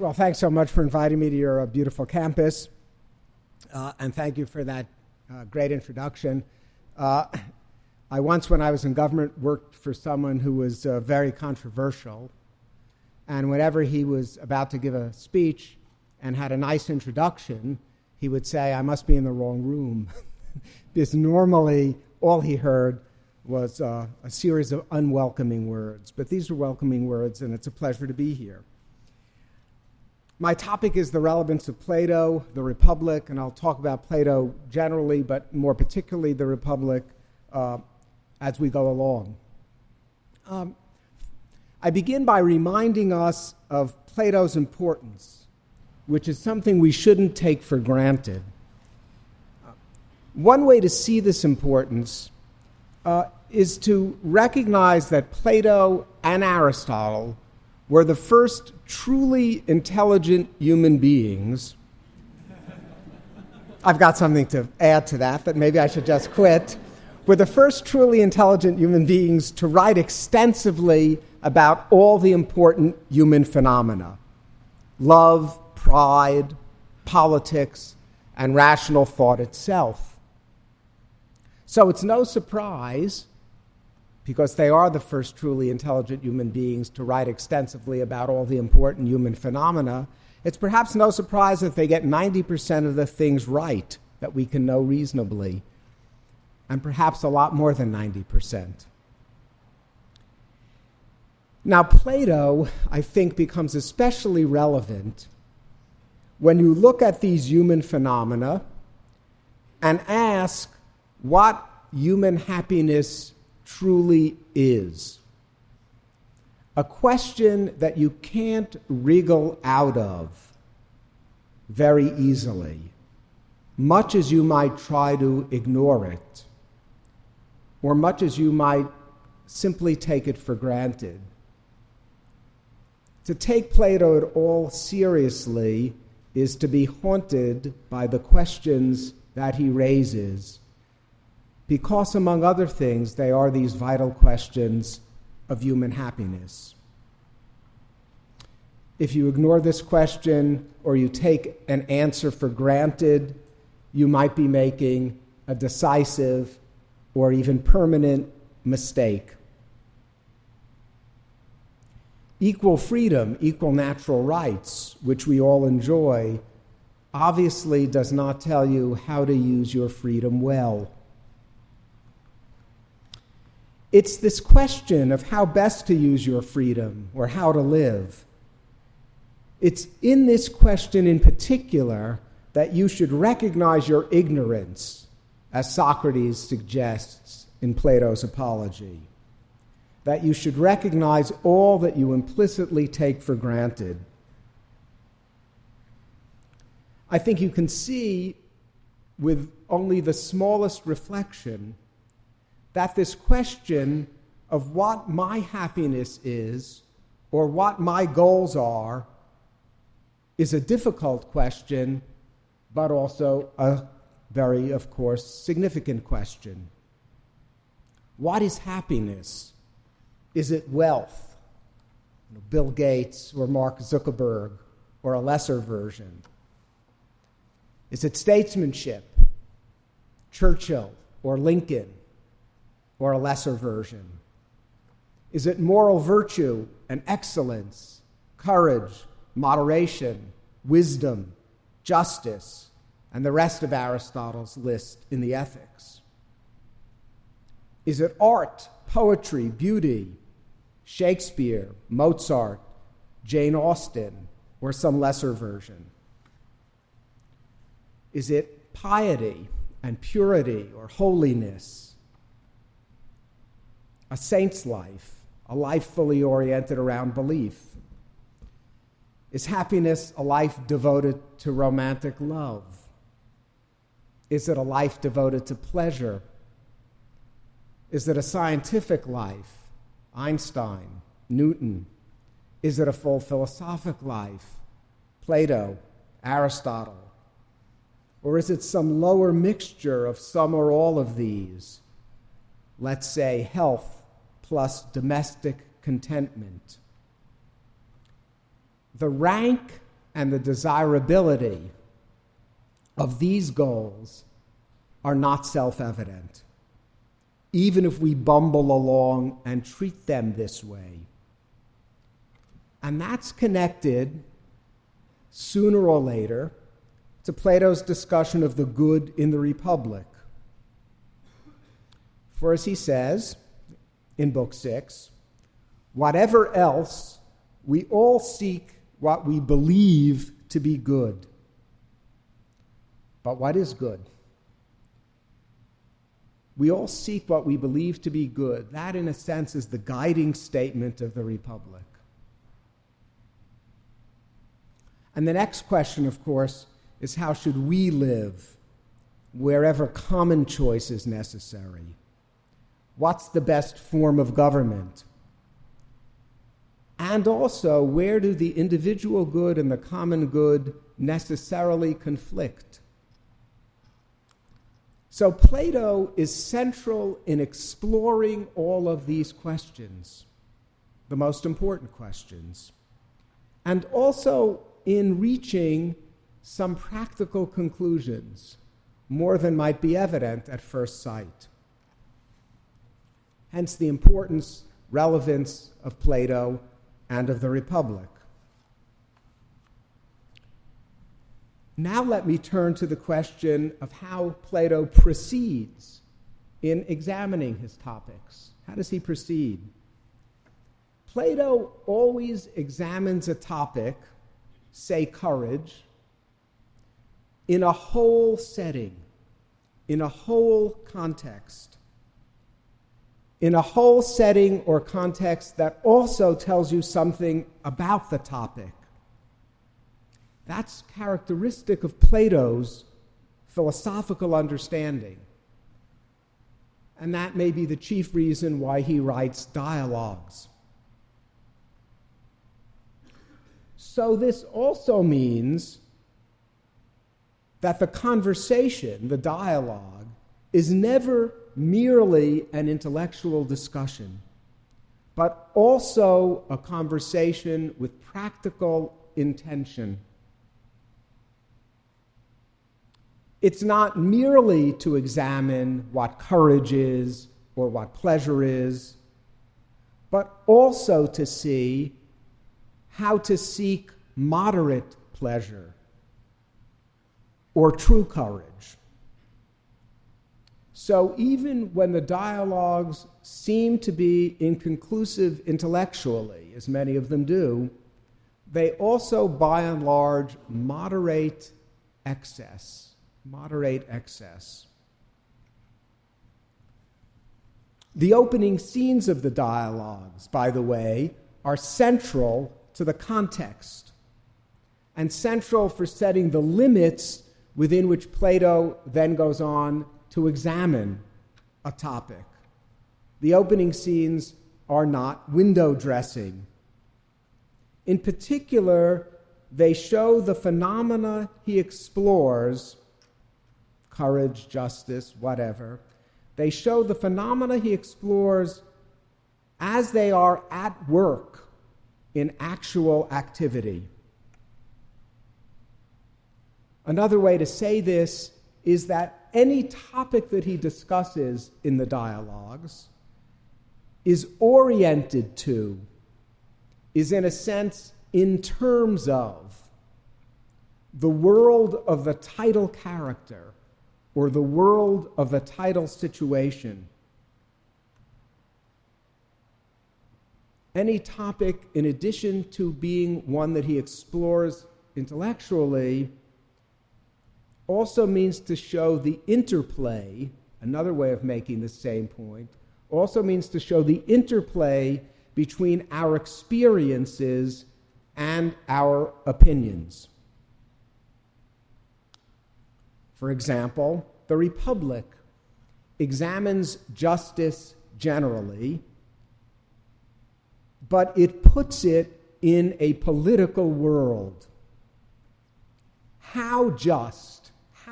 Well, thanks so much for inviting me to your uh, beautiful campus. Uh, and thank you for that uh, great introduction. Uh, I once, when I was in government, worked for someone who was uh, very controversial. And whenever he was about to give a speech and had a nice introduction, he would say, I must be in the wrong room. because normally all he heard was uh, a series of unwelcoming words. But these are welcoming words, and it's a pleasure to be here. My topic is the relevance of Plato, the Republic, and I'll talk about Plato generally, but more particularly the Republic uh, as we go along. Um, I begin by reminding us of Plato's importance, which is something we shouldn't take for granted. One way to see this importance uh, is to recognize that Plato and Aristotle were the first truly intelligent human beings. I've got something to add to that, but maybe I should just quit. Were the first truly intelligent human beings to write extensively about all the important human phenomena love, pride, politics, and rational thought itself. So it's no surprise because they are the first truly intelligent human beings to write extensively about all the important human phenomena, it's perhaps no surprise that they get 90% of the things right that we can know reasonably, and perhaps a lot more than 90%. Now, Plato, I think, becomes especially relevant when you look at these human phenomena and ask what human happiness truly is. A question that you can't wriggle out of very easily, much as you might try to ignore it, or much as you might simply take it for granted. To take Plato at all seriously is to be haunted by the questions that he raises because, among other things, they are these vital questions of human happiness. If you ignore this question or you take an answer for granted, you might be making a decisive or even permanent mistake. Equal freedom, equal natural rights, which we all enjoy, obviously does not tell you how to use your freedom well. It's this question of how best to use your freedom or how to live. It's in this question in particular that you should recognize your ignorance, as Socrates suggests in Plato's Apology. That you should recognize all that you implicitly take for granted. I think you can see with only the smallest reflection that this question of what my happiness is or what my goals are is a difficult question, but also a very, of course, significant question. What is happiness? Is it wealth? Bill Gates or Mark Zuckerberg or a lesser version? Is it statesmanship? Churchill or Lincoln? Or a lesser version? Is it moral virtue and excellence, courage, moderation, wisdom, justice, and the rest of Aristotle's list in the Ethics? Is it art, poetry, beauty, Shakespeare, Mozart, Jane Austen, or some lesser version? Is it piety and purity or holiness? A saint's life, a life fully oriented around belief? Is happiness a life devoted to romantic love? Is it a life devoted to pleasure? Is it a scientific life? Einstein, Newton? Is it a full philosophic life? Plato, Aristotle? Or is it some lower mixture of some or all of these? Let's say health, plus domestic contentment. The rank and the desirability of these goals are not self evident, even if we bumble along and treat them this way. And that's connected sooner or later to Plato's discussion of the good in the Republic. For as he says in Book 6, whatever else, we all seek what we believe to be good. But what is good? We all seek what we believe to be good. That, in a sense, is the guiding statement of the Republic. And the next question, of course, is how should we live wherever common choice is necessary? What's the best form of government? And also, where do the individual good and the common good necessarily conflict? So, Plato is central in exploring all of these questions, the most important questions, and also in reaching some practical conclusions, more than might be evident at first sight. Hence the importance, relevance of Plato and of the Republic. Now let me turn to the question of how Plato proceeds in examining his topics. How does he proceed? Plato always examines a topic, say courage, in a whole setting, in a whole context, in a whole setting or context that also tells you something about the topic. That's characteristic of Plato's philosophical understanding. And that may be the chief reason why he writes dialogues. So, this also means that the conversation, the dialogue, is never merely an intellectual discussion, but also a conversation with practical intention. It's not merely to examine what courage is or what pleasure is, but also to see how to seek moderate pleasure or true courage. So even when the dialogues seem to be inconclusive intellectually, as many of them do, they also, by and large, moderate excess. Moderate excess. The opening scenes of the dialogues, by the way, are central to the context and central for setting the limits within which Plato then goes on to examine a topic. The opening scenes are not window dressing. In particular, they show the phenomena he explores courage, justice, whatever. They show the phenomena he explores as they are at work in actual activity. Another way to say this is that any topic that he discusses in the dialogues is oriented to, is in a sense in terms of the world of the title character or the world of the title situation. Any topic, in addition to being one that he explores intellectually, also means to show the interplay, another way of making the same point, also means to show the interplay between our experiences and our opinions. For example, the Republic examines justice generally, but it puts it in a political world. How just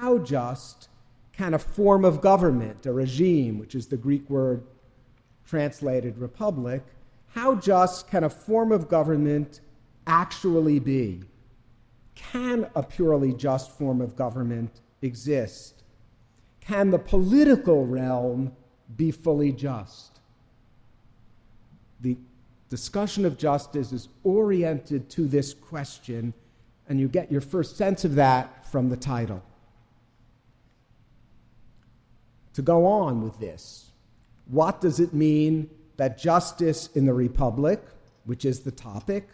how just can a form of government, a regime, which is the Greek word translated republic, how just can a form of government actually be? can a purely just form of government exist? Can the political realm be fully just? The discussion of justice is oriented to this question, and you get your first sense of that from the title. To go on with this, what does it mean that justice in the Republic, which is the topic,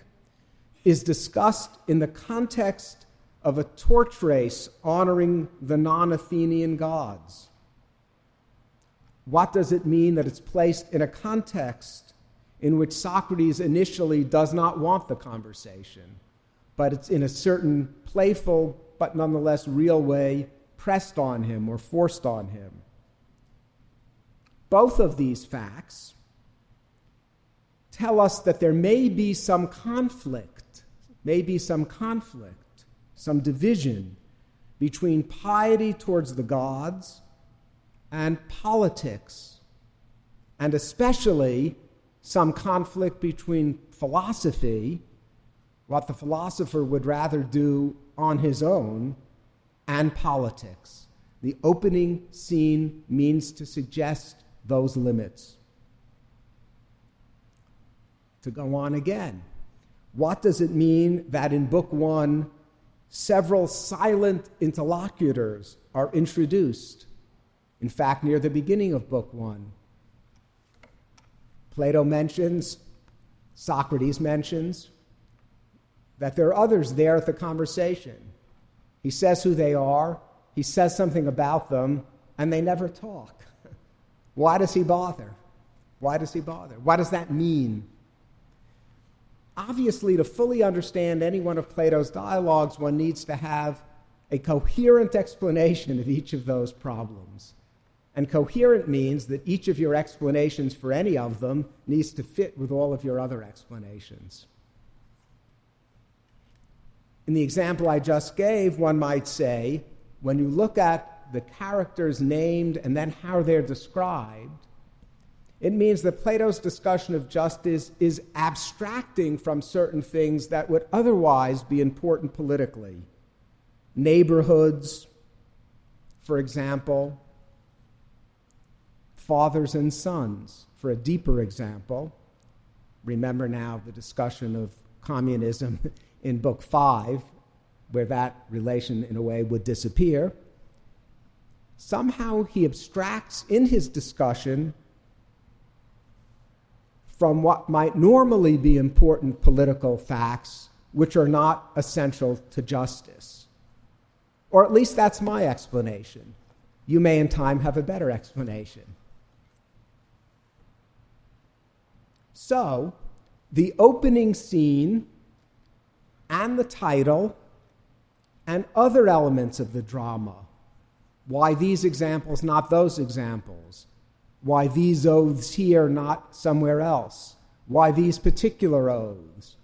is discussed in the context of a torch race honoring the non Athenian gods? What does it mean that it's placed in a context in which Socrates initially does not want the conversation, but it's in a certain playful but nonetheless real way pressed on him or forced on him? Both of these facts tell us that there may be some conflict, may be some conflict, some division between piety towards the gods and politics, and especially some conflict between philosophy, what the philosopher would rather do on his own, and politics. The opening scene means to suggest those limits. To go on again, what does it mean that in Book One, several silent interlocutors are introduced? In fact, near the beginning of Book One, Plato mentions, Socrates mentions, that there are others there at the conversation. He says who they are, he says something about them, and they never talk. Why does he bother? Why does he bother? What does that mean? Obviously, to fully understand any one of Plato's dialogues, one needs to have a coherent explanation of each of those problems. And coherent means that each of your explanations for any of them needs to fit with all of your other explanations. In the example I just gave, one might say, when you look at the characters named and then how they're described, it means that Plato's discussion of justice is abstracting from certain things that would otherwise be important politically. Neighborhoods, for example, fathers and sons, for a deeper example. Remember now the discussion of communism in Book 5, where that relation, in a way, would disappear somehow he abstracts in his discussion from what might normally be important political facts, which are not essential to justice. Or at least that's my explanation. You may in time have a better explanation. So, the opening scene and the title and other elements of the drama why these examples, not those examples? Why these oaths here, not somewhere else? Why these particular oaths?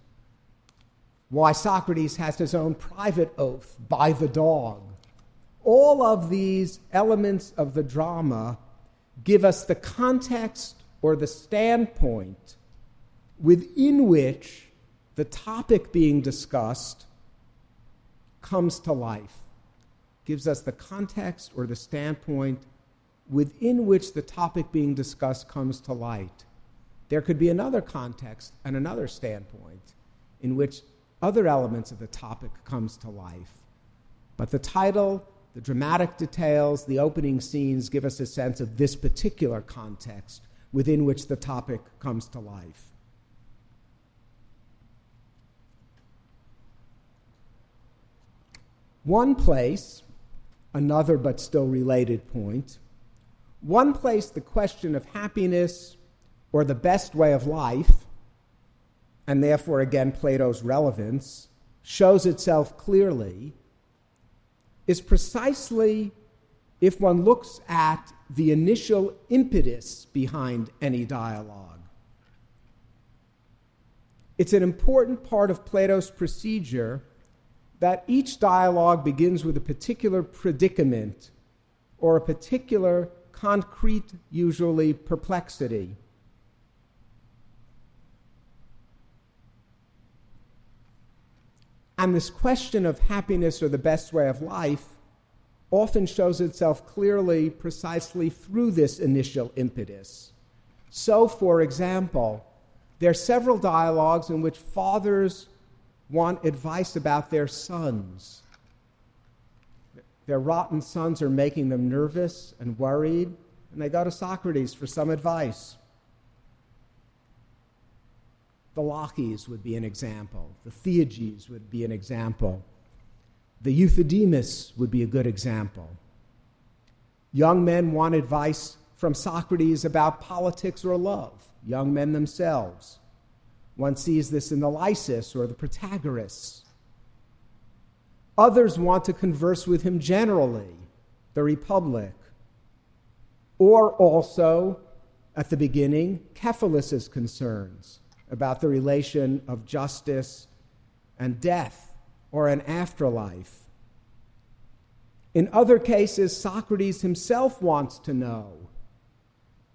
Why Socrates has his own private oath by the dog? All of these elements of the drama give us the context or the standpoint within which the topic being discussed comes to life gives us the context or the standpoint within which the topic being discussed comes to light. There could be another context and another standpoint in which other elements of the topic comes to life. But the title, the dramatic details, the opening scenes give us a sense of this particular context within which the topic comes to life. One place another but still related point. One place the question of happiness or the best way of life, and therefore again Plato's relevance, shows itself clearly is precisely if one looks at the initial impetus behind any dialogue. It's an important part of Plato's procedure that each dialogue begins with a particular predicament or a particular concrete, usually, perplexity. And this question of happiness or the best way of life often shows itself clearly precisely through this initial impetus. So, for example, there are several dialogues in which fathers want advice about their sons. Their rotten sons are making them nervous and worried, and they go to Socrates for some advice. The Laches would be an example. The Theages would be an example. The Euthydemus would be a good example. Young men want advice from Socrates about politics or love, young men themselves. One sees this in the Lysis or the Protagoras. Others want to converse with him generally, the Republic. Or also, at the beginning, Cephalus's concerns about the relation of justice and death or an afterlife. In other cases, Socrates himself wants to know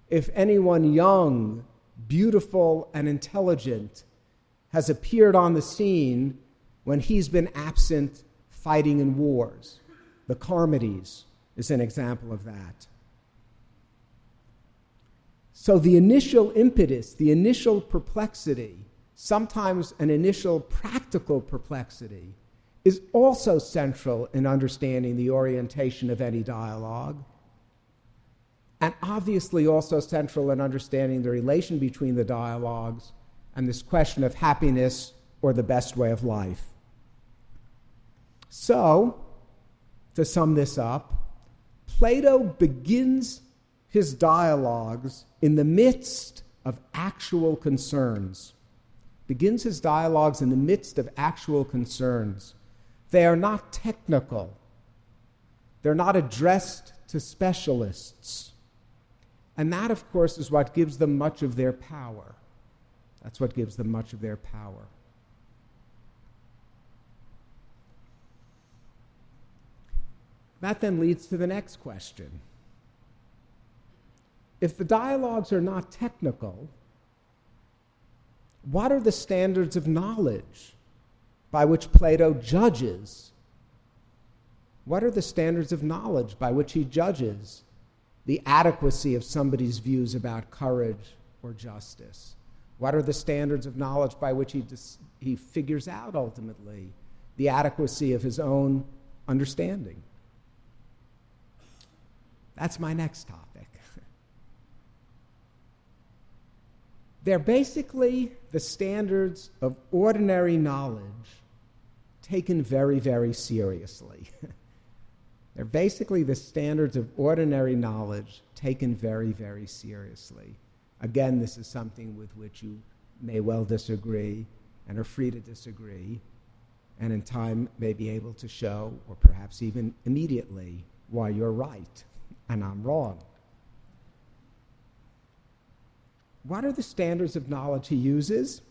if anyone young, beautiful, and intelligent has appeared on the scene when he's been absent fighting in wars. The Charmides is an example of that. So the initial impetus, the initial perplexity, sometimes an initial practical perplexity, is also central in understanding the orientation of any dialogue, and obviously also central in understanding the relation between the dialogues and this question of happiness or the best way of life. So, to sum this up, Plato begins his dialogues in the midst of actual concerns. Begins his dialogues in the midst of actual concerns. They are not technical, they're not addressed to specialists. And that, of course, is what gives them much of their power. That's what gives them much of their power. That then leads to the next question if the dialogues are not technical, what are the standards of knowledge by which Plato judges? What are the standards of knowledge by which he judges the adequacy of somebody's views about courage or justice? What are the standards of knowledge by which he, dis- he figures out ultimately the adequacy of his own understanding? That's my next topic. They're basically the standards of ordinary knowledge taken very, very seriously. They're basically the standards of ordinary knowledge taken very, very seriously. Again, this is something with which you may well disagree and are free to disagree, and in time may be able to show, or perhaps even immediately, why you're right and I'm wrong. What are the standards of knowledge he uses?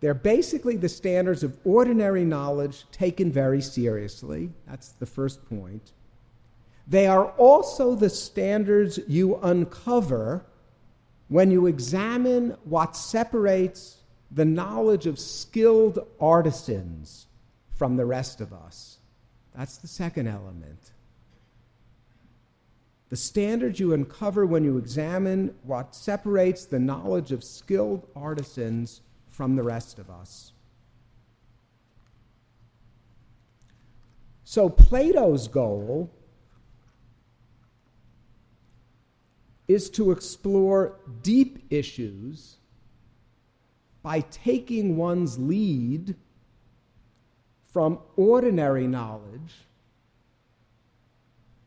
They're basically the standards of ordinary knowledge taken very seriously. That's the first point. They are also the standards you uncover when you examine what separates the knowledge of skilled artisans from the rest of us. That's the second element the standards you uncover when you examine what separates the knowledge of skilled artisans from the rest of us. So, Plato's goal is to explore deep issues by taking one's lead from ordinary knowledge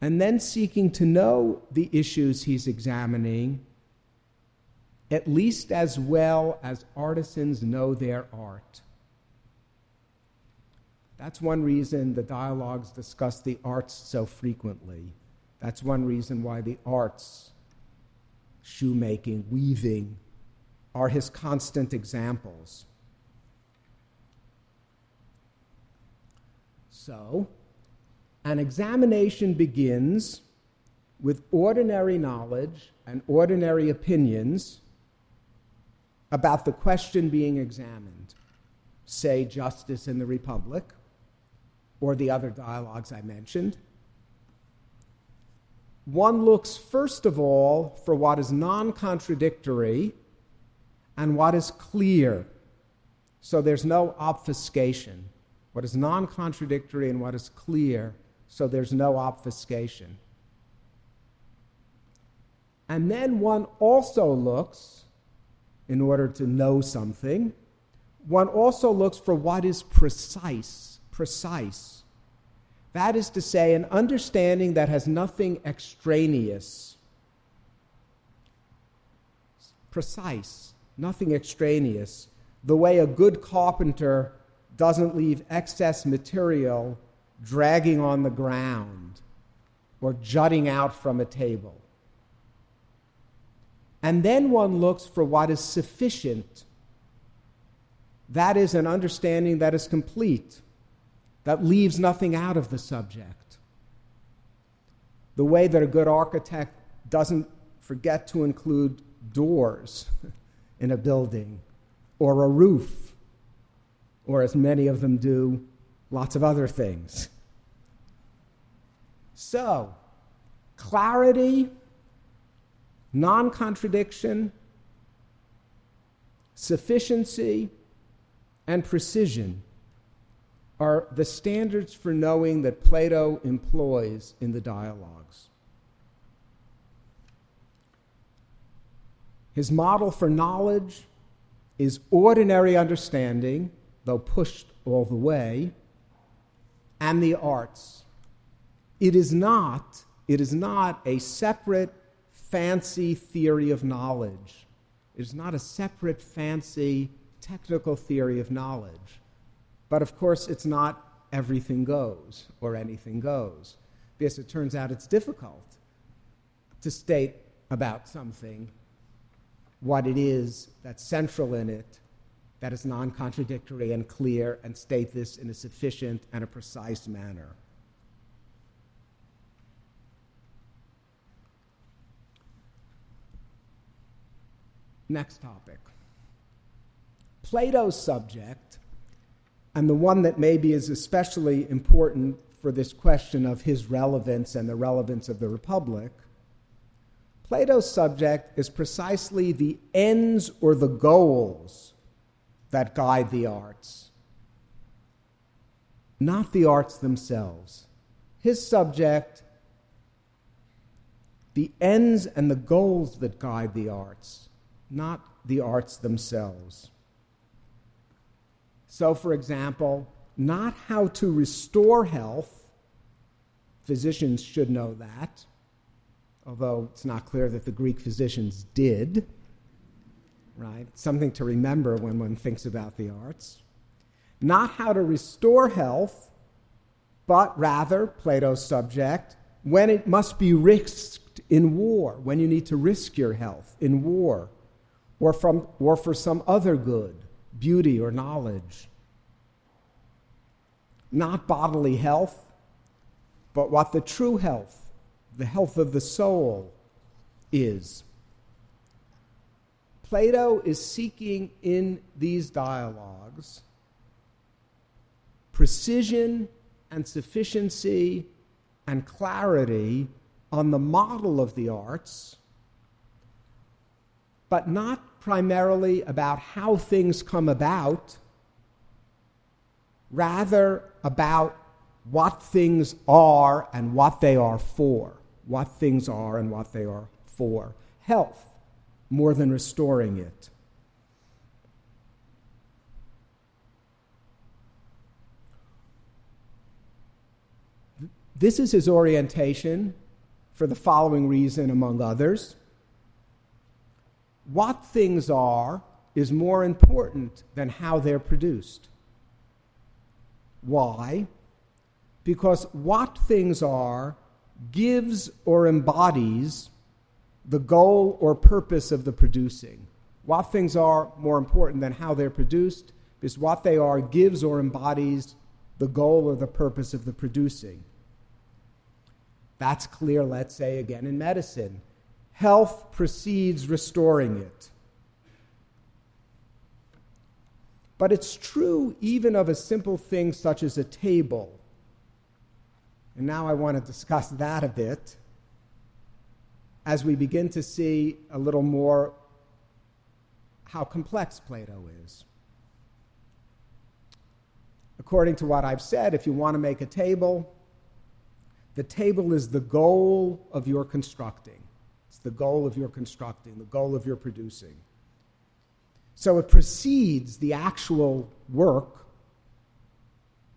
and then seeking to know the issues he's examining at least as well as artisans know their art. That's one reason the dialogues discuss the arts so frequently. That's one reason why the arts, shoemaking, weaving, are his constant examples. So, an examination begins with ordinary knowledge and ordinary opinions about the question being examined, say, justice in the Republic, or the other dialogues I mentioned. One looks first of all for what is non contradictory and what is clear. So there's no obfuscation. What is non contradictory and what is clear, so there's no obfuscation. And then one also looks, in order to know something, one also looks for what is precise. Precise. That is to say, an understanding that has nothing extraneous. Precise, nothing extraneous. The way a good carpenter doesn't leave excess material dragging on the ground or jutting out from a table. And then one looks for what is sufficient. That is an understanding that is complete, that leaves nothing out of the subject. The way that a good architect doesn't forget to include doors in a building or a roof, or as many of them do, lots of other things. So, clarity non contradiction, sufficiency, and precision are the standards for knowing that Plato employs in the dialogues. His model for knowledge is ordinary understanding, though pushed all the way, and the arts. It is not, it is not a separate fancy theory of knowledge. It is not a separate, fancy, technical theory of knowledge. But of course, it's not everything goes or anything goes, because it turns out it's difficult to state about something what it is that's central in it, that is non contradictory and clear, and state this in a sufficient and a precise manner. Next topic. Plato's subject, and the one that maybe is especially important for this question of his relevance and the relevance of the Republic, Plato's subject is precisely the ends or the goals that guide the arts, not the arts themselves. His subject, the ends and the goals that guide the arts not the arts themselves. So, for example, not how to restore health, physicians should know that, although it's not clear that the Greek physicians did, right? Something to remember when one thinks about the arts. Not how to restore health, but rather, Plato's subject, when it must be risked in war, when you need to risk your health in war or, from, or for some other good, beauty or knowledge. Not bodily health, but what the true health, the health of the soul, is. Plato is seeking in these dialogues precision and sufficiency and clarity on the model of the arts but not primarily about how things come about, rather about what things are and what they are for. What things are and what they are for. Health, more than restoring it. This is his orientation for the following reason, among others what things are is more important than how they're produced. Why? Because what things are gives or embodies the goal or purpose of the producing. What things are more important than how they're produced because what they are gives or embodies the goal or the purpose of the producing. That's clear, let's say, again in medicine health precedes restoring it. But it's true even of a simple thing such as a table And now I want to discuss that a bit as we begin to see a little more how complex Plato is. According to what I've said, if you want to make a table, the table is the goal of your constructing. The goal of your constructing, the goal of your producing. So it precedes the actual work,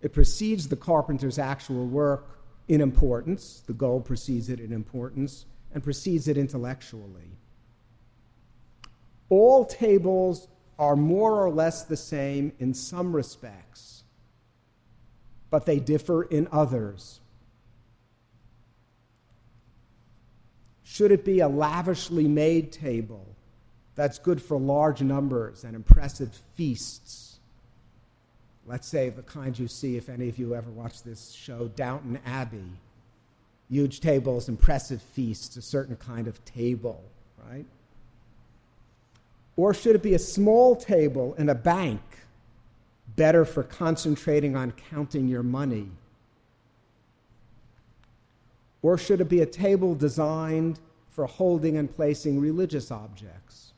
it precedes the carpenter's actual work in importance. The goal precedes it in importance and precedes it intellectually. All tables are more or less the same in some respects, but they differ in others. Should it be a lavishly made table that's good for large numbers and impressive feasts. Let's say the kind you see if any of you ever watch this show, Downton Abbey. Huge tables, impressive feasts, a certain kind of table, right? Or should it be a small table in a bank, better for concentrating on counting your money? Or should it be a table designed for holding and placing religious objects?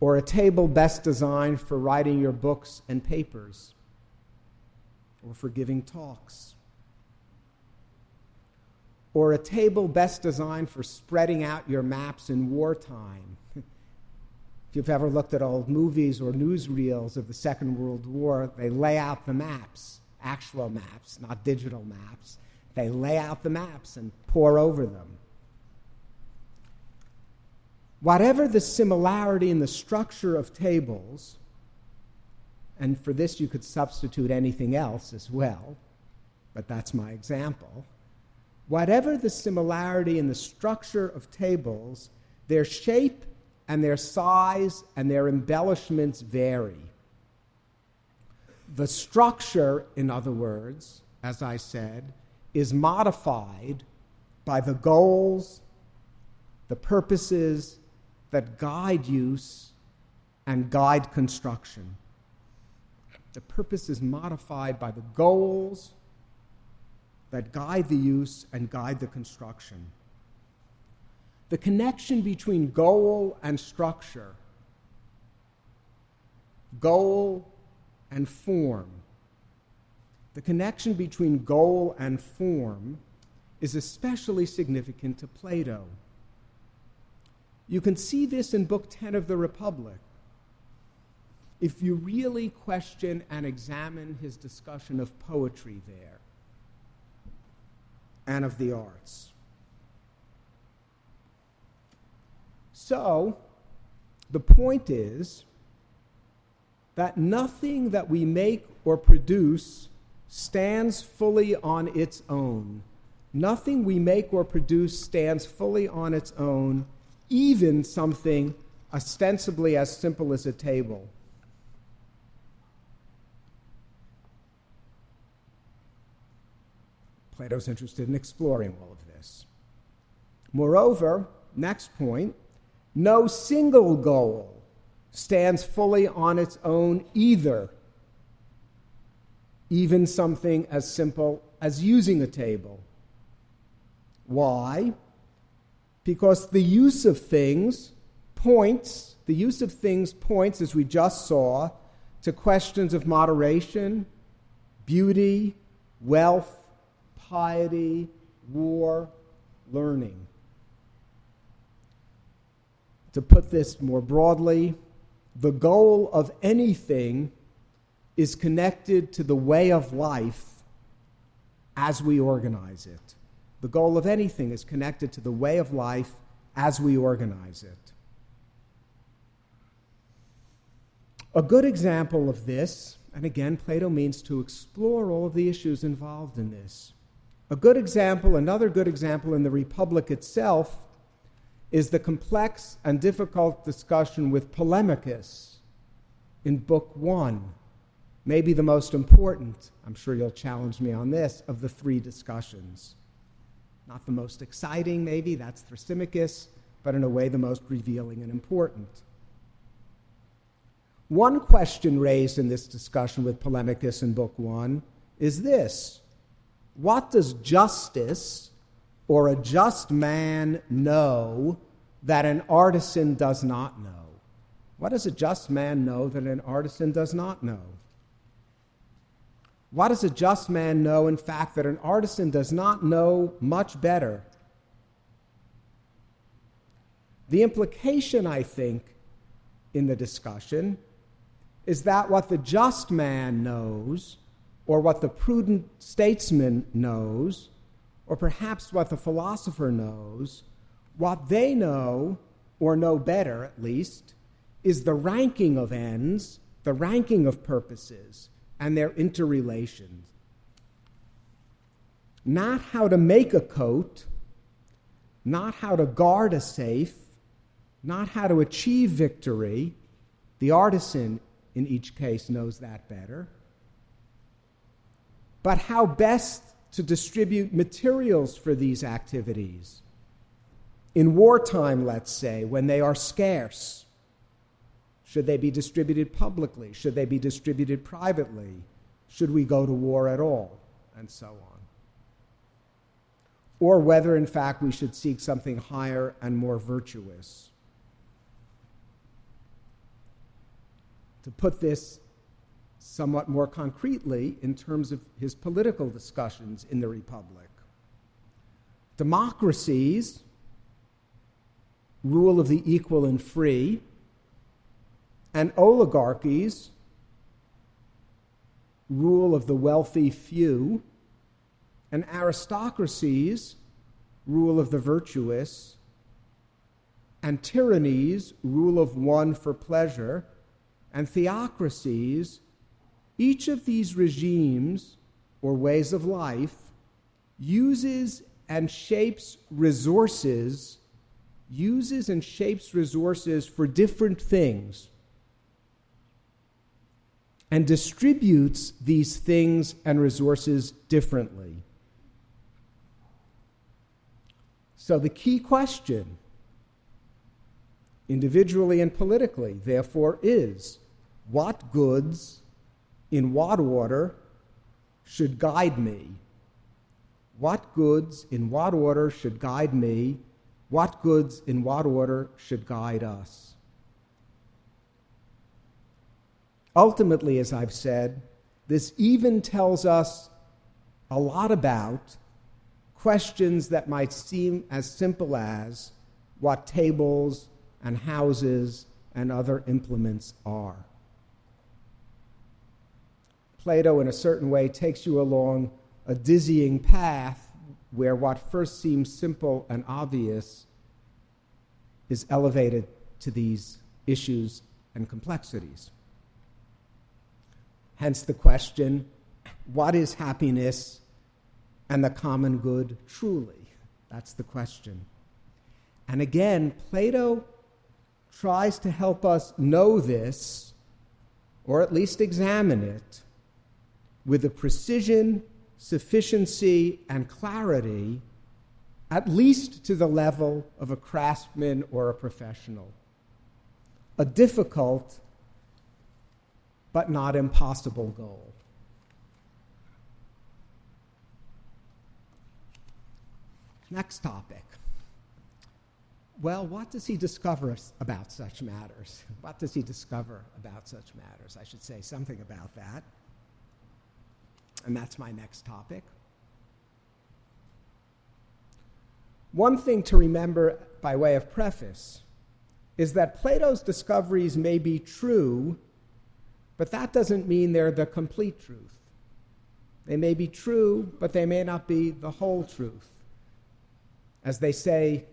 or a table best designed for writing your books and papers, or for giving talks, or a table best designed for spreading out your maps in wartime. if you've ever looked at old movies or newsreels of the Second World War, they lay out the maps, actual maps, not digital maps. They lay out the maps and pore over them. Whatever the similarity in the structure of tables, and for this you could substitute anything else as well, but that's my example. Whatever the similarity in the structure of tables, their shape and their size and their embellishments vary. The structure, in other words, as I said, is modified by the goals, the purposes, that guide use and guide construction. The purpose is modified by the goals that guide the use and guide the construction. The connection between goal and structure, goal and form, the connection between goal and form is especially significant to Plato. You can see this in Book 10 of the Republic. If you really question and examine his discussion of poetry there and of the arts. So, the point is that nothing that we make or produce stands fully on its own. Nothing we make or produce stands fully on its own even something ostensibly as simple as a table. Plato's interested in exploring all of this. Moreover, next point, no single goal stands fully on its own either, even something as simple as using a table. Why? because the use of things points, the use of things points, as we just saw, to questions of moderation, beauty, wealth, piety, war, learning. To put this more broadly, the goal of anything is connected to the way of life as we organize it. The goal of anything is connected to the way of life as we organize it. A good example of this, and again, Plato means to explore all of the issues involved in this. A good example, another good example in the Republic itself, is the complex and difficult discussion with Polemarchus in Book One. Maybe the most important, I'm sure you'll challenge me on this, of the three discussions. Not the most exciting, maybe, that's Thrasymachus, but in a way the most revealing and important. One question raised in this discussion with Polemarchus in Book One is this what does justice or a just man know that an artisan does not know? What does a just man know that an artisan does not know? What does a just man know, in fact, that an artisan does not know much better? The implication, I think, in the discussion is that what the just man knows, or what the prudent statesman knows, or perhaps what the philosopher knows, what they know, or know better at least, is the ranking of ends, the ranking of purposes, and their interrelations. Not how to make a coat, not how to guard a safe, not how to achieve victory. The artisan, in each case, knows that better. But how best to distribute materials for these activities. In wartime, let's say, when they are scarce, should they be distributed publicly? Should they be distributed privately? Should we go to war at all? And so on. Or whether, in fact, we should seek something higher and more virtuous. To put this somewhat more concretely in terms of his political discussions in the Republic, democracies, rule of the equal and free, and oligarchies, rule of the wealthy few, and aristocracies, rule of the virtuous, and tyrannies, rule of one for pleasure, and theocracies, each of these regimes or ways of life uses and shapes resources, uses and shapes resources for different things and distributes these things and resources differently. So, the key question, individually and politically, therefore, is what goods, in what order, should guide me? What goods, in what order, should guide me? What goods, in what order, should guide us? Ultimately, as I've said, this even tells us a lot about questions that might seem as simple as what tables and houses and other implements are. Plato, in a certain way, takes you along a dizzying path where what first seems simple and obvious is elevated to these issues and complexities. Hence the question what is happiness and the common good truly? That's the question. And again, Plato tries to help us know this, or at least examine it, with the precision, sufficiency, and clarity, at least to the level of a craftsman or a professional. A difficult but not impossible goal. Next topic. Well, what does he discover about such matters? What does he discover about such matters? I should say something about that. And that's my next topic. One thing to remember by way of preface is that Plato's discoveries may be true but that doesn't mean they're the complete truth. They may be true, but they may not be the whole truth. As they say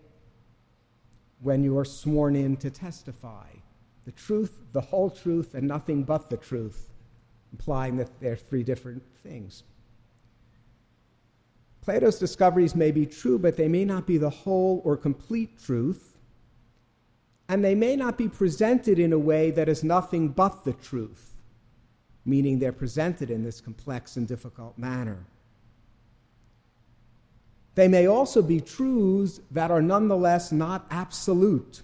when you are sworn in to testify, the truth, the whole truth, and nothing but the truth, implying that they're three different things. Plato's discoveries may be true, but they may not be the whole or complete truth, and they may not be presented in a way that is nothing but the truth meaning they're presented in this complex and difficult manner. They may also be truths that are nonetheless not absolute.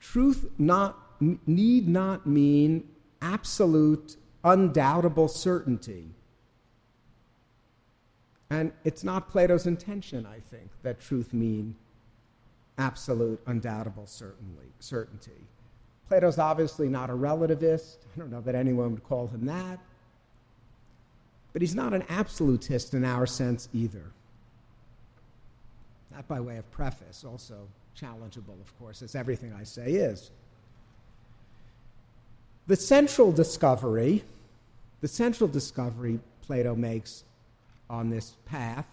Truth not, need not mean absolute, undoubtable certainty. And it's not Plato's intention, I think, that truth mean absolute, undoubtable certainly, certainty. Plato's obviously not a relativist. I don't know that anyone would call him that. But he's not an absolutist in our sense either. That by way of preface, also challengeable, of course, as everything I say is. The central discovery, the central discovery Plato makes on this path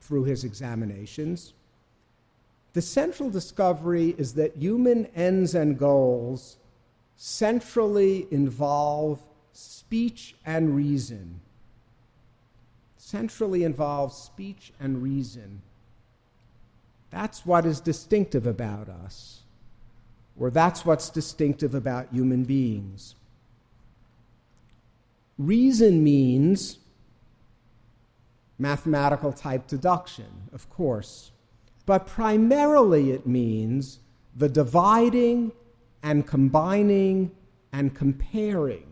through his examinations, the central discovery is that human ends and goals centrally involve speech and reason. Centrally involve speech and reason. That's what is distinctive about us, or that's what's distinctive about human beings. Reason means mathematical type deduction, of course, but primarily it means the dividing and combining and comparing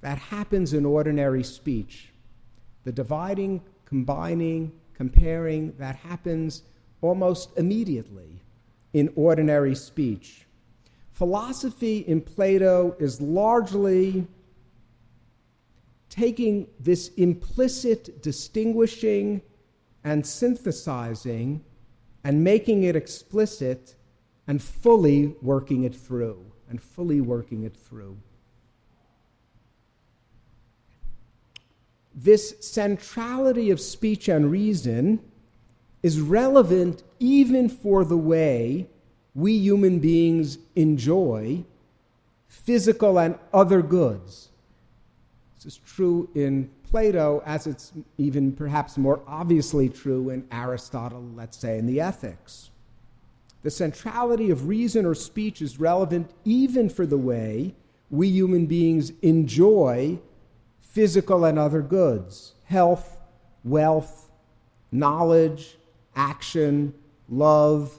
that happens in ordinary speech. The dividing, combining, comparing that happens almost immediately in ordinary speech. Philosophy in Plato is largely taking this implicit distinguishing and synthesizing and making it explicit and fully working it through, and fully working it through. This centrality of speech and reason is relevant even for the way we human beings enjoy physical and other goods. This is true in Plato, as it's even perhaps more obviously true in Aristotle, let's say, in the Ethics. The centrality of reason or speech is relevant even for the way we human beings enjoy physical and other goods health, wealth, knowledge, action, love,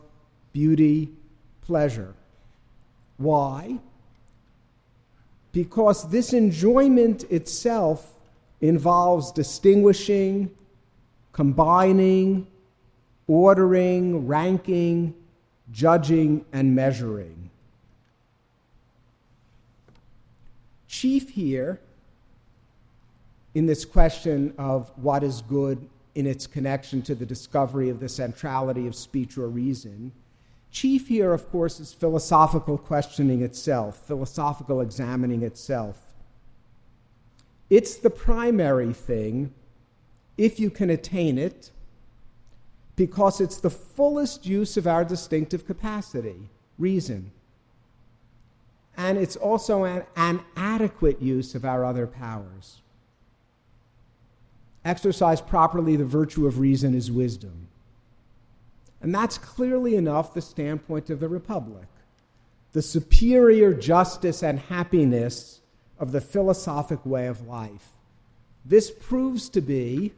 beauty, pleasure. Why? Because this enjoyment itself involves distinguishing, combining, ordering, ranking, judging, and measuring. Chief here in this question of what is good in its connection to the discovery of the centrality of speech or reason. Chief here, of course, is philosophical questioning itself, philosophical examining itself. It's the primary thing if you can attain it, because it's the fullest use of our distinctive capacity, reason. And it's also an, an adequate use of our other powers exercise properly the virtue of reason is wisdom. And that's clearly enough the standpoint of the Republic. The superior justice and happiness of the philosophic way of life. This proves to be,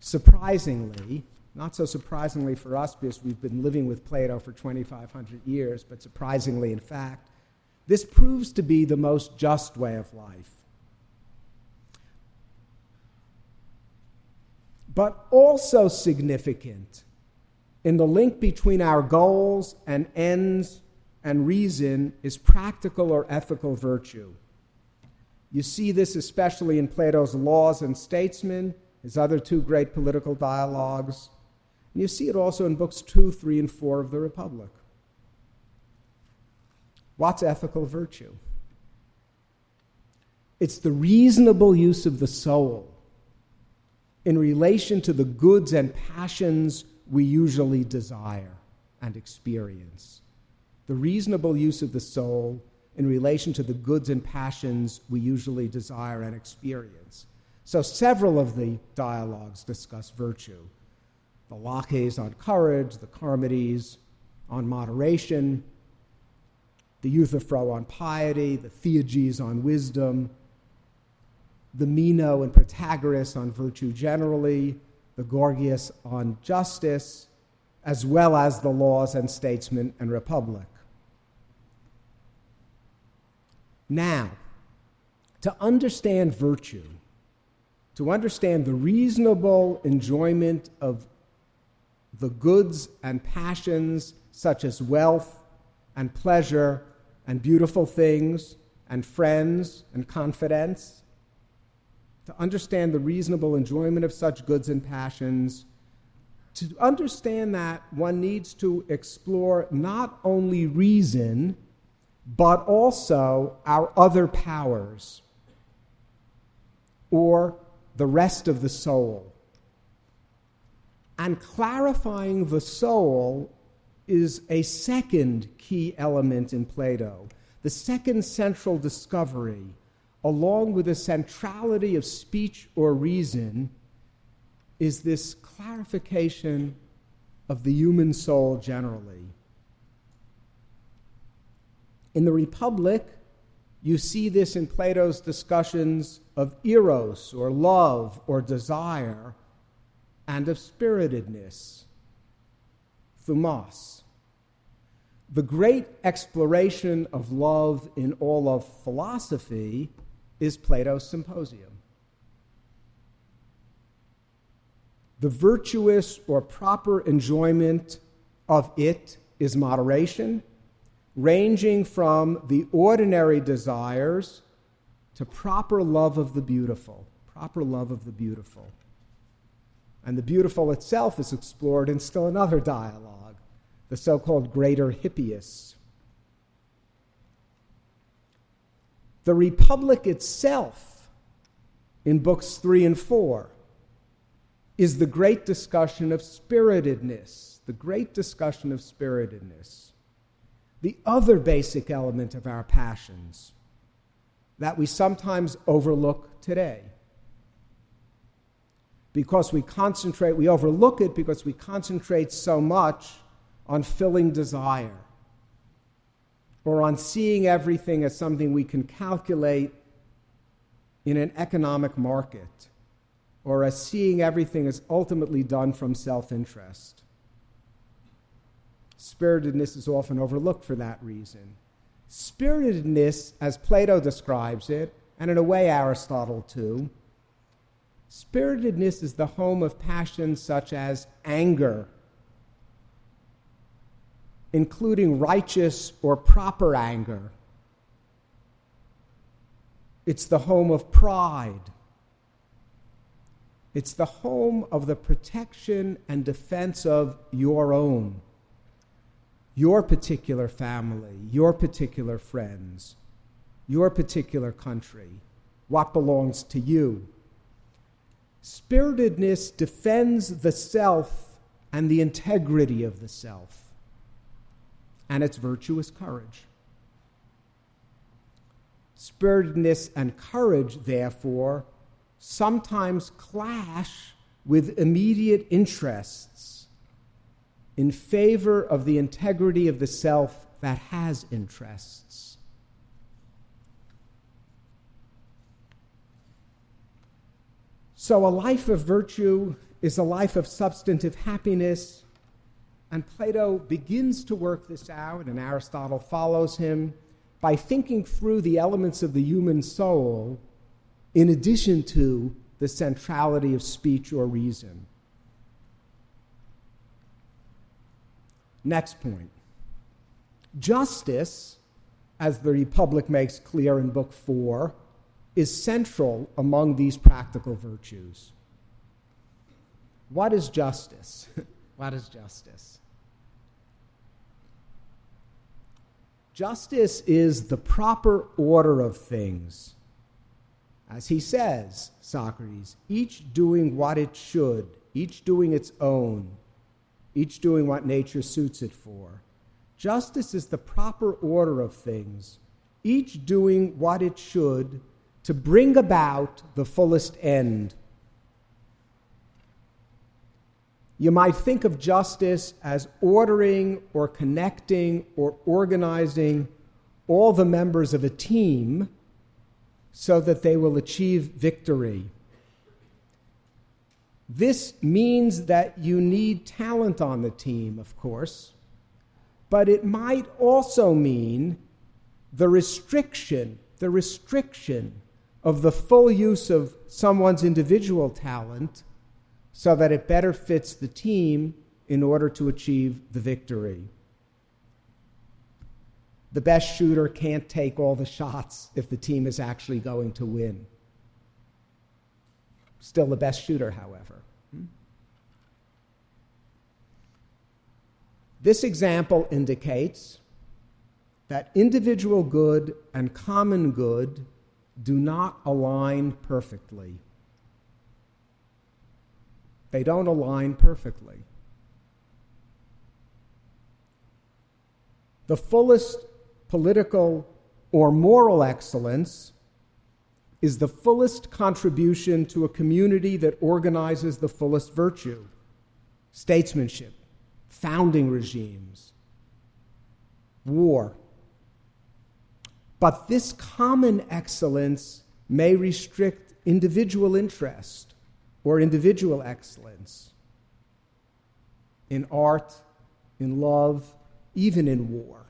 surprisingly, not so surprisingly for us because we've been living with Plato for 2,500 years, but surprisingly, in fact, this proves to be the most just way of life. but also significant in the link between our goals and ends and reason is practical or ethical virtue. You see this especially in Plato's Laws and Statesmen, his other two great political dialogues. And you see it also in books two, three, and four of the Republic. What's ethical virtue? It's the reasonable use of the soul in relation to the goods and passions we usually desire and experience. The reasonable use of the soul in relation to the goods and passions we usually desire and experience. So, several of the dialogues discuss virtue the Laches on courage, the Charmides on moderation, the Euthyphro on piety, the Theages on wisdom, the Meno and Protagoras on virtue generally, the Gorgias on justice, as well as the laws and statesmen and republic. Now, to understand virtue, to understand the reasonable enjoyment of the goods and passions such as wealth and pleasure and beautiful things and friends and confidence, to understand the reasonable enjoyment of such goods and passions, to understand that one needs to explore not only reason, but also our other powers or the rest of the soul. And clarifying the soul is a second key element in Plato, the second central discovery, along with the centrality of speech or reason, is this clarification of the human soul generally. In the Republic, you see this in Plato's discussions of eros, or love, or desire, and of spiritedness, thumos. The great exploration of love in all of philosophy is Plato's Symposium. The virtuous or proper enjoyment of it is moderation ranging from the ordinary desires to proper love of the beautiful, proper love of the beautiful. And the beautiful itself is explored in still another dialogue, the so called Greater Hippias. The Republic itself, in books three and four, is the great discussion of spiritedness, the great discussion of spiritedness the other basic element of our passions that we sometimes overlook today. Because we concentrate, we overlook it because we concentrate so much on filling desire or on seeing everything as something we can calculate in an economic market or as seeing everything as ultimately done from self interest. Spiritedness is often overlooked for that reason. Spiritedness, as Plato describes it, and in a way Aristotle too, spiritedness is the home of passions such as anger, including righteous or proper anger. It's the home of pride. It's the home of the protection and defense of your own your particular family, your particular friends, your particular country, what belongs to you. Spiritedness defends the self and the integrity of the self, and its virtuous courage. Spiritedness and courage, therefore, sometimes clash with immediate interests in favor of the integrity of the self that has interests. So, a life of virtue is a life of substantive happiness, and Plato begins to work this out, and Aristotle follows him by thinking through the elements of the human soul in addition to the centrality of speech or reason. Next point. Justice, as the Republic makes clear in Book 4, is central among these practical virtues. What is justice? what is justice? Justice is the proper order of things. As he says, Socrates, each doing what it should, each doing its own, each doing what nature suits it for. Justice is the proper order of things, each doing what it should to bring about the fullest end. You might think of justice as ordering or connecting or organizing all the members of a team so that they will achieve victory. This means that you need talent on the team, of course, but it might also mean the restriction, the restriction of the full use of someone's individual talent so that it better fits the team in order to achieve the victory. The best shooter can't take all the shots if the team is actually going to win. Still the best shooter, however. Hmm? This example indicates that individual good and common good do not align perfectly. They don't align perfectly. The fullest political or moral excellence is the fullest contribution to a community that organizes the fullest virtue statesmanship, founding regimes, war. But this common excellence may restrict individual interest or individual excellence in art, in love, even in war.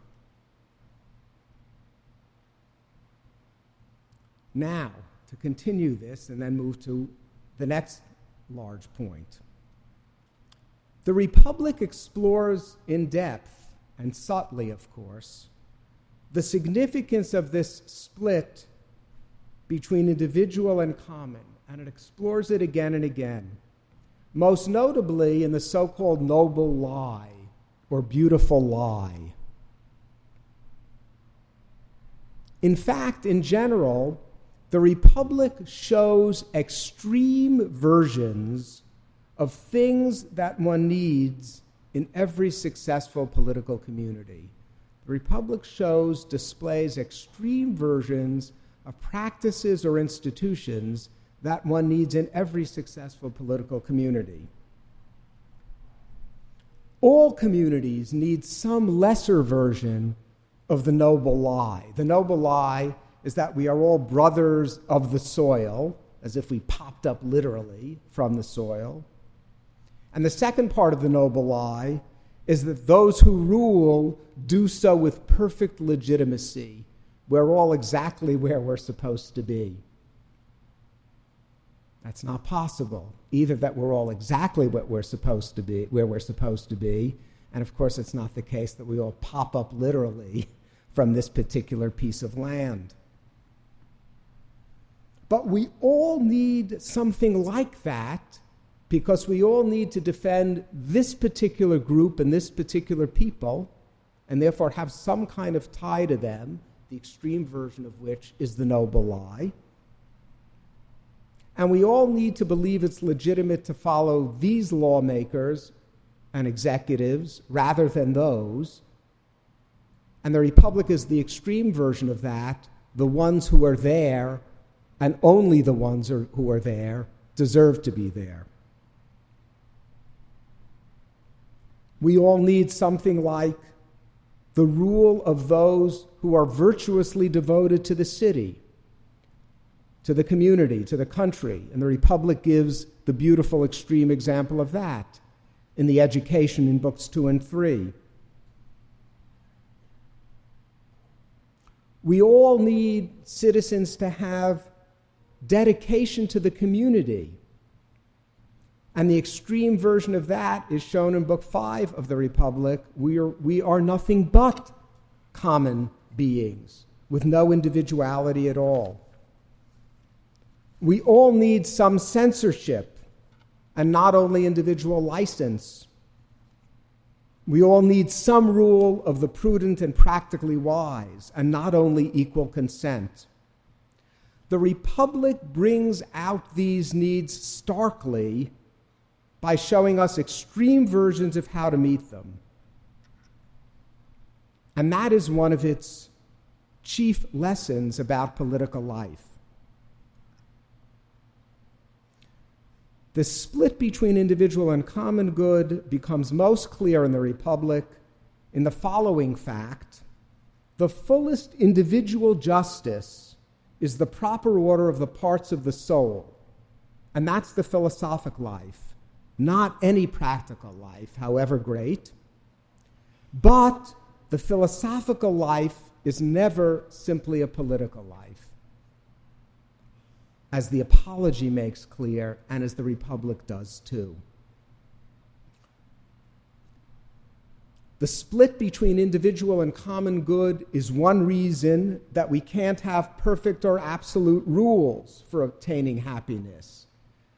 Now, to continue this and then move to the next large point. The Republic explores in depth, and subtly, of course, the significance of this split between individual and common, and it explores it again and again. Most notably in the so called noble lie or beautiful lie. In fact, in general, the Republic shows extreme versions of things that one needs in every successful political community. The Republic shows, displays extreme versions of practices or institutions that one needs in every successful political community. All communities need some lesser version of the noble lie. The noble lie is that we are all brothers of the soil, as if we popped up literally from the soil. And the second part of the noble lie is that those who rule do so with perfect legitimacy. We're all exactly where we're supposed to be. That's not possible. Either that we're all exactly what we're supposed to be, where we're supposed to be, and of course it's not the case that we all pop up literally from this particular piece of land. But we all need something like that because we all need to defend this particular group and this particular people, and therefore have some kind of tie to them, the extreme version of which is the noble lie. And we all need to believe it's legitimate to follow these lawmakers and executives rather than those. And the Republic is the extreme version of that. The ones who are there, and only the ones who are there, deserve to be there. we all need something like the rule of those who are virtuously devoted to the city, to the community, to the country. And the Republic gives the beautiful extreme example of that in the education in books two and three. We all need citizens to have dedication to the community and the extreme version of that is shown in Book 5 of the Republic. We are, we are nothing but common beings with no individuality at all. We all need some censorship and not only individual license. We all need some rule of the prudent and practically wise and not only equal consent. The Republic brings out these needs starkly by showing us extreme versions of how to meet them. And that is one of its chief lessons about political life. The split between individual and common good becomes most clear in the Republic in the following fact the fullest individual justice is the proper order of the parts of the soul, and that's the philosophic life not any practical life, however great, but the philosophical life is never simply a political life. as the Apology makes clear, and as the Republic does too. The split between individual and common good is one reason that we can't have perfect or absolute rules for obtaining happiness,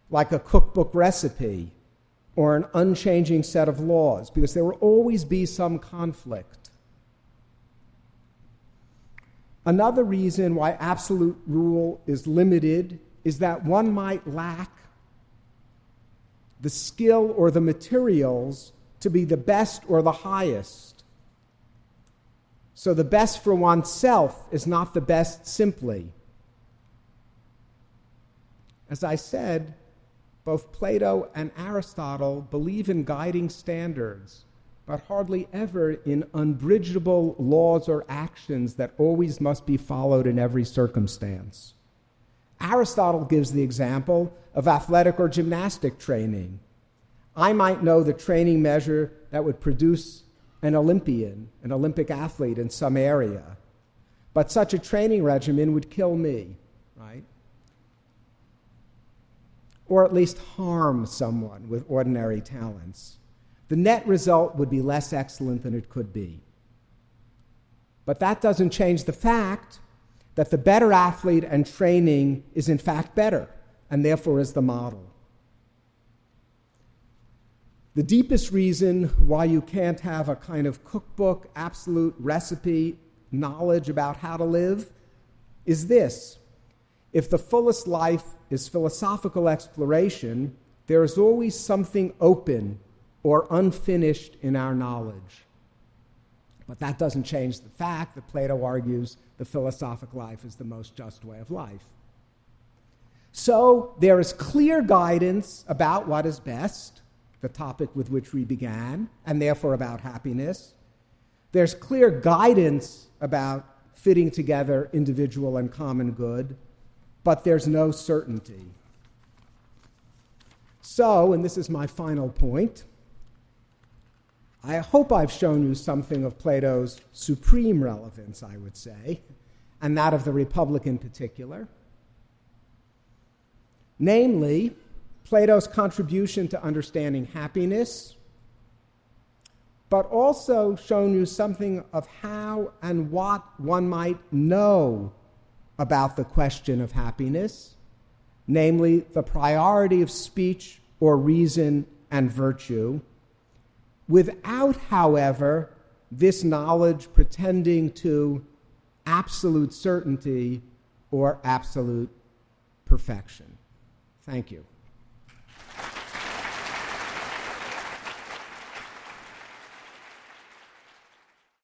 like a cookbook recipe or an unchanging set of laws, because there will always be some conflict. Another reason why absolute rule is limited is that one might lack the skill or the materials to be the best or the highest. So the best for oneself is not the best simply. As I said, both Plato and Aristotle believe in guiding standards, but hardly ever in unbridgeable laws or actions that always must be followed in every circumstance. Aristotle gives the example of athletic or gymnastic training. I might know the training measure that would produce an Olympian, an Olympic athlete in some area. But such a training regimen would kill me, right? Or at least harm someone with ordinary talents. The net result would be less excellent than it could be. But that doesn't change the fact that the better athlete and training is in fact better, and therefore is the model. The deepest reason why you can't have a kind of cookbook, absolute recipe, knowledge about how to live is this. If the fullest life is philosophical exploration, there is always something open or unfinished in our knowledge. But that doesn't change the fact that Plato argues the philosophic life is the most just way of life. So there is clear guidance about what is best the topic with which we began, and therefore about happiness. There's clear guidance about fitting together individual and common good, but there's no certainty. So, and this is my final point, I hope I've shown you something of Plato's supreme relevance, I would say, and that of the Republic in particular. Namely, Plato's contribution to understanding happiness, but also shown you something of how and what one might know about the question of happiness, namely the priority of speech or reason and virtue, without, however, this knowledge pretending to absolute certainty or absolute perfection. Thank you.